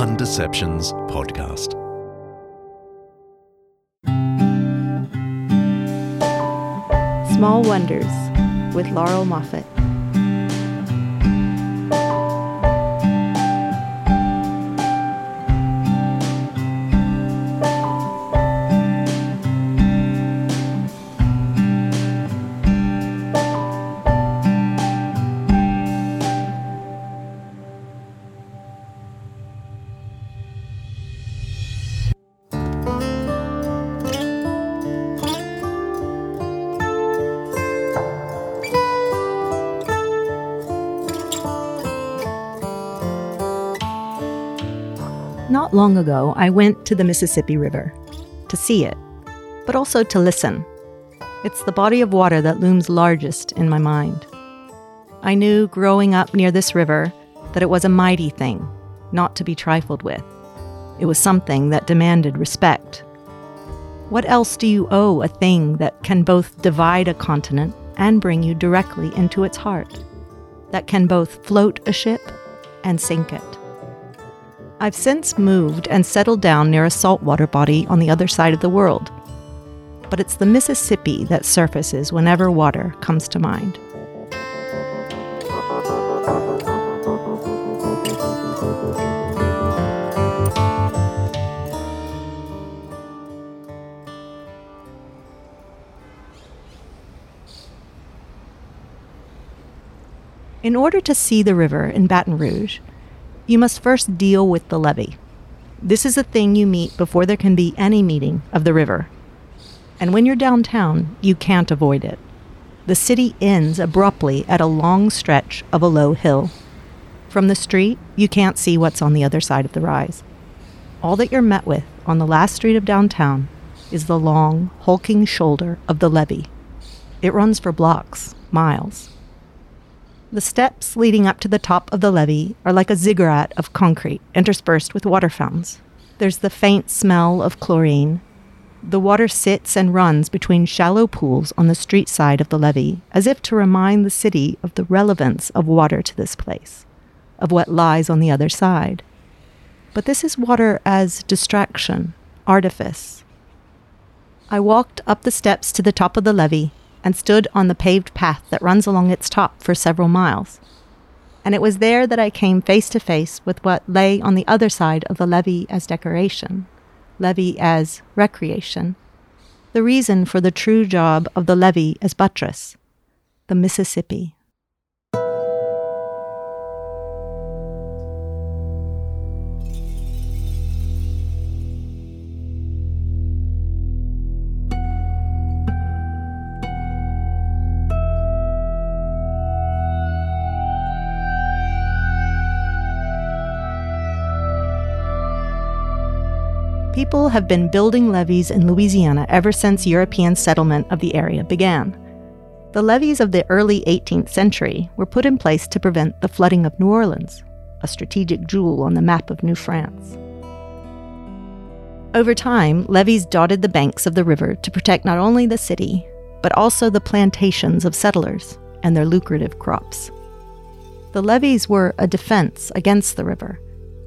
Undeceptions podcast. Small Wonders with Laurel Moffatt. Not long ago, I went to the Mississippi River to see it, but also to listen. It's the body of water that looms largest in my mind. I knew growing up near this river that it was a mighty thing, not to be trifled with. It was something that demanded respect. What else do you owe a thing that can both divide a continent and bring you directly into its heart? That can both float a ship and sink it? I've since moved and settled down near a saltwater body on the other side of the world. But it's the Mississippi that surfaces whenever water comes to mind. In order to see the river in Baton Rouge, you must first deal with the levee. This is a thing you meet before there can be any meeting of the river. And when you're downtown, you can't avoid it. The city ends abruptly at a long stretch of a low hill. From the street, you can't see what's on the other side of the rise. All that you're met with on the last street of downtown is the long, hulking shoulder of the levee. It runs for blocks, miles. The steps leading up to the top of the levee are like a ziggurat of concrete interspersed with water fountains. There's the faint smell of chlorine. The water sits and runs between shallow pools on the street side of the levee, as if to remind the city of the relevance of water to this place, of what lies on the other side. But this is water as distraction, artifice. I walked up the steps to the top of the levee and stood on the paved path that runs along its top for several miles. And it was there that I came face to face with what lay on the other side of the levee as decoration, levee as recreation, the reason for the true job of the levee as buttress, the Mississippi. People have been building levees in Louisiana ever since European settlement of the area began. The levees of the early 18th century were put in place to prevent the flooding of New Orleans, a strategic jewel on the map of New France. Over time, levees dotted the banks of the river to protect not only the city, but also the plantations of settlers and their lucrative crops. The levees were a defense against the river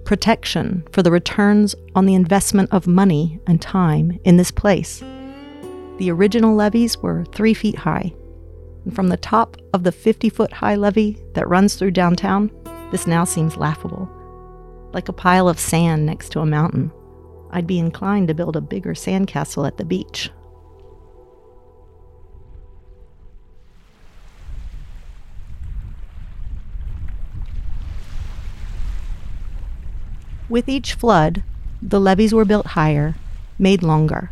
protection for the returns on the investment of money and time in this place. The original levees were three feet high, and from the top of the 50 foot high levee that runs through downtown, this now seems laughable. Like a pile of sand next to a mountain. I'd be inclined to build a bigger sandcastle at the beach. With each flood, the levees were built higher, made longer.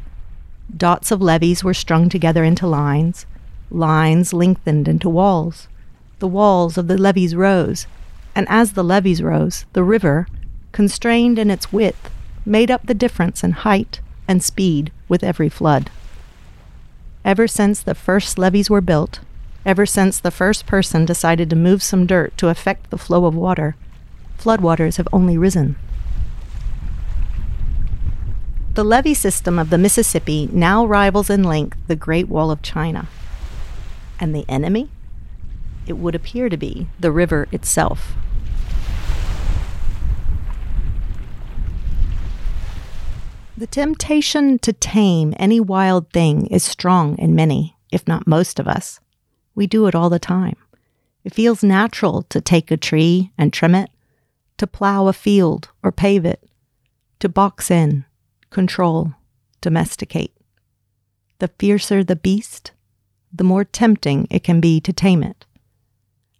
Dots of levees were strung together into lines, lines lengthened into walls. The walls of the levees rose, and as the levees rose, the river, constrained in its width, made up the difference in height and speed with every flood. Ever since the first levees were built, ever since the first person decided to move some dirt to affect the flow of water, floodwaters have only risen. The levee system of the Mississippi now rivals in length the Great Wall of China. And the enemy? It would appear to be the river itself. The temptation to tame any wild thing is strong in many, if not most of us. We do it all the time. It feels natural to take a tree and trim it, to plow a field or pave it, to box in, control, domesticate. The fiercer the beast, the more tempting it can be to tame it.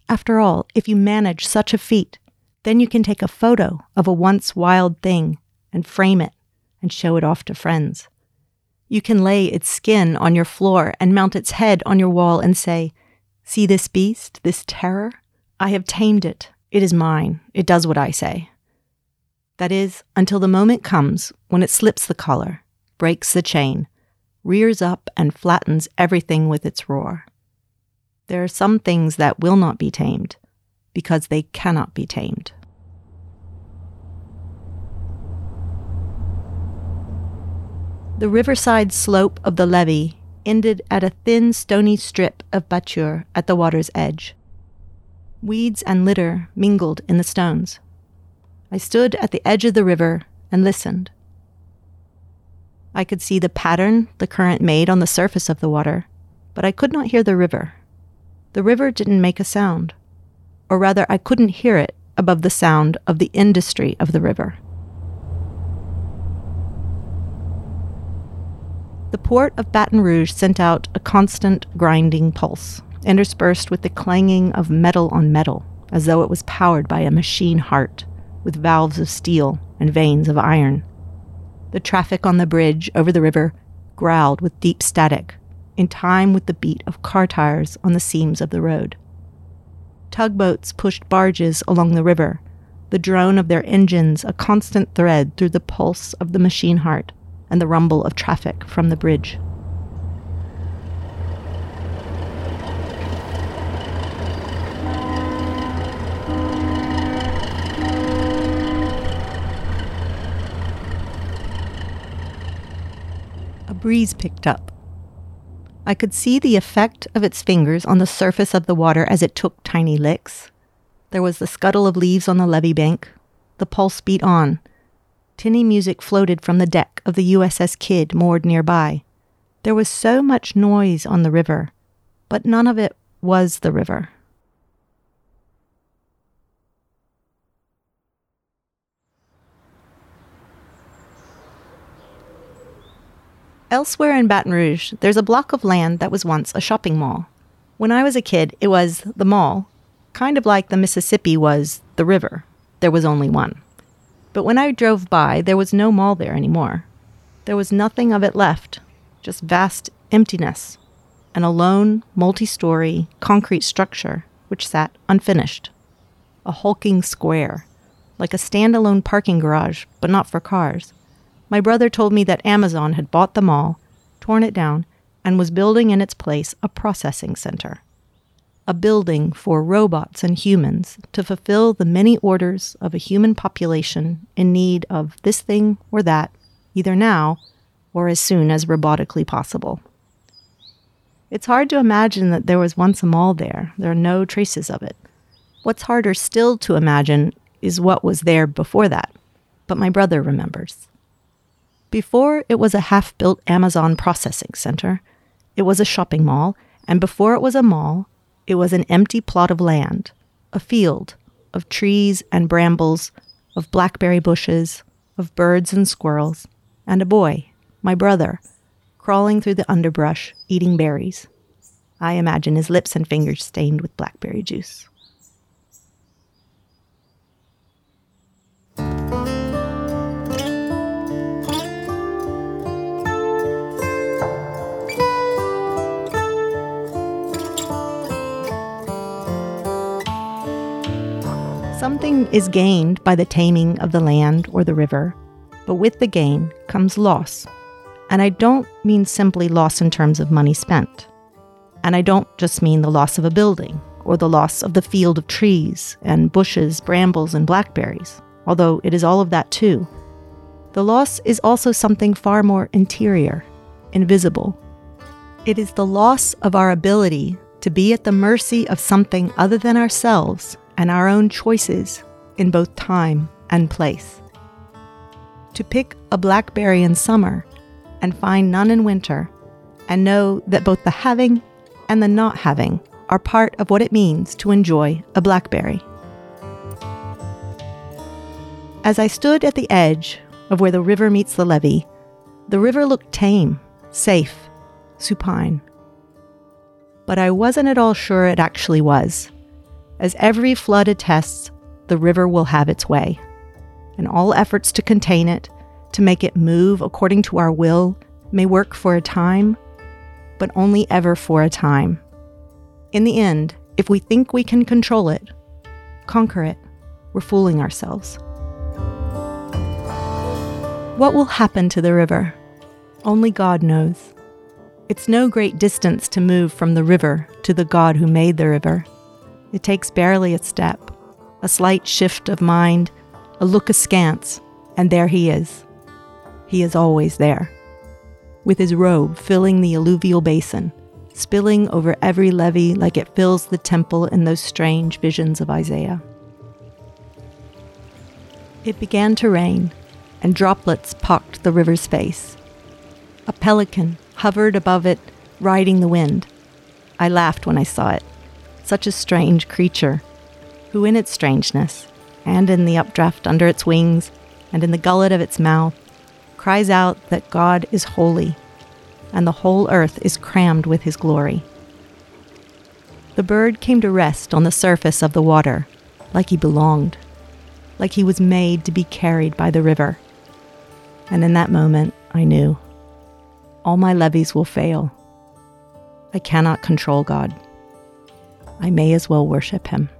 After all, if you manage such a feat, then you can take a photo of a once wild thing and frame it and show it off to friends. You can lay its skin on your floor and mount its head on your wall and say, See this beast, this terror? I have tamed it. It is mine. It does what I say. That is, until the moment comes when it slips the collar, breaks the chain, rears up and flattens everything with its roar. There are some things that will not be tamed because they cannot be tamed. The riverside slope of the levee ended at a thin stony strip of batture at the water's edge. Weeds and litter mingled in the stones. I stood at the edge of the river and listened. I could see the pattern the current made on the surface of the water, but I could not hear the river. The river didn't make a sound, or rather, I couldn't hear it above the sound of the industry of the river. The port of Baton Rouge sent out a constant grinding pulse, interspersed with the clanging of metal on metal, as though it was powered by a machine heart, with valves of steel and veins of iron. The traffic on the bridge over the river growled with deep static, in time with the beat of car tires on the seams of the road. Tugboats pushed barges along the river, the drone of their engines a constant thread through the pulse of the machine heart and the rumble of traffic from the bridge. A breeze picked up. I could see the effect of its fingers on the surface of the water as it took tiny licks. There was the scuttle of leaves on the levee bank. The pulse beat on, Tinny music floated from the deck of the USS Kidd moored nearby. There was so much noise on the river, but none of it was the river. Elsewhere in Baton Rouge, there's a block of land that was once a shopping mall. When I was a kid, it was the mall, kind of like the Mississippi was the river. There was only one. But when I drove by, there was no mall there anymore. There was nothing of it left, just vast emptiness, and a lone, multi story, concrete structure which sat unfinished. A hulking square, like a standalone parking garage, but not for cars. My brother told me that Amazon had bought the mall, torn it down, and was building in its place a processing center a building for robots and humans to fulfill the many orders of a human population in need of this thing or that, either now or as soon as robotically possible. It's hard to imagine that there was once a mall there. There are no traces of it. What's harder still to imagine is what was there before that, but my brother remembers. Before it was a half built Amazon processing center, it was a shopping mall, and before it was a mall, it was an empty plot of land, a field of trees and brambles, of blackberry bushes, of birds and squirrels, and a boy, my brother, crawling through the underbrush, eating berries. I imagine his lips and fingers stained with blackberry juice. Something is gained by the taming of the land or the river, but with the gain comes loss. And I don't mean simply loss in terms of money spent. And I don't just mean the loss of a building or the loss of the field of trees and bushes, brambles, and blackberries, although it is all of that too. The loss is also something far more interior, invisible. It is the loss of our ability to be at the mercy of something other than ourselves and our own choices in both time and place. to pick a blackberry in summer and find none in winter, and know that both the having and the not having are part of what it means to enjoy a blackberry. As I stood at the edge of where the river meets the levee, the river looked tame, safe, supine. But I wasn't at all sure it actually was. As every flood attests, the river will have its way, and all efforts to contain it, to make it move according to our will, may work for a time, but only ever for a time. In the end, if we think we can control it, conquer it, we're fooling ourselves. What will happen to the river? Only God knows. It's no great distance to move from the river to the God who made the river. It takes barely a step, a slight shift of mind, a look askance, and there he is. He is always there, with his robe filling the alluvial basin, spilling over every levee like it fills the temple in those strange visions of Isaiah. It began to rain, and droplets pocked the river's face. A pelican hovered above it, riding the wind. I laughed when I saw it. Such a strange creature, who in its strangeness, and in the updraft under its wings, and in the gullet of its mouth, cries out that God is holy, and the whole earth is crammed with his glory. The bird came to rest on the surface of the water, like he belonged, like he was made to be carried by the river. And in that moment, I knew all my levees will fail. I cannot control God. I may as well worship Him.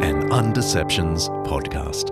An Undeceptions podcast.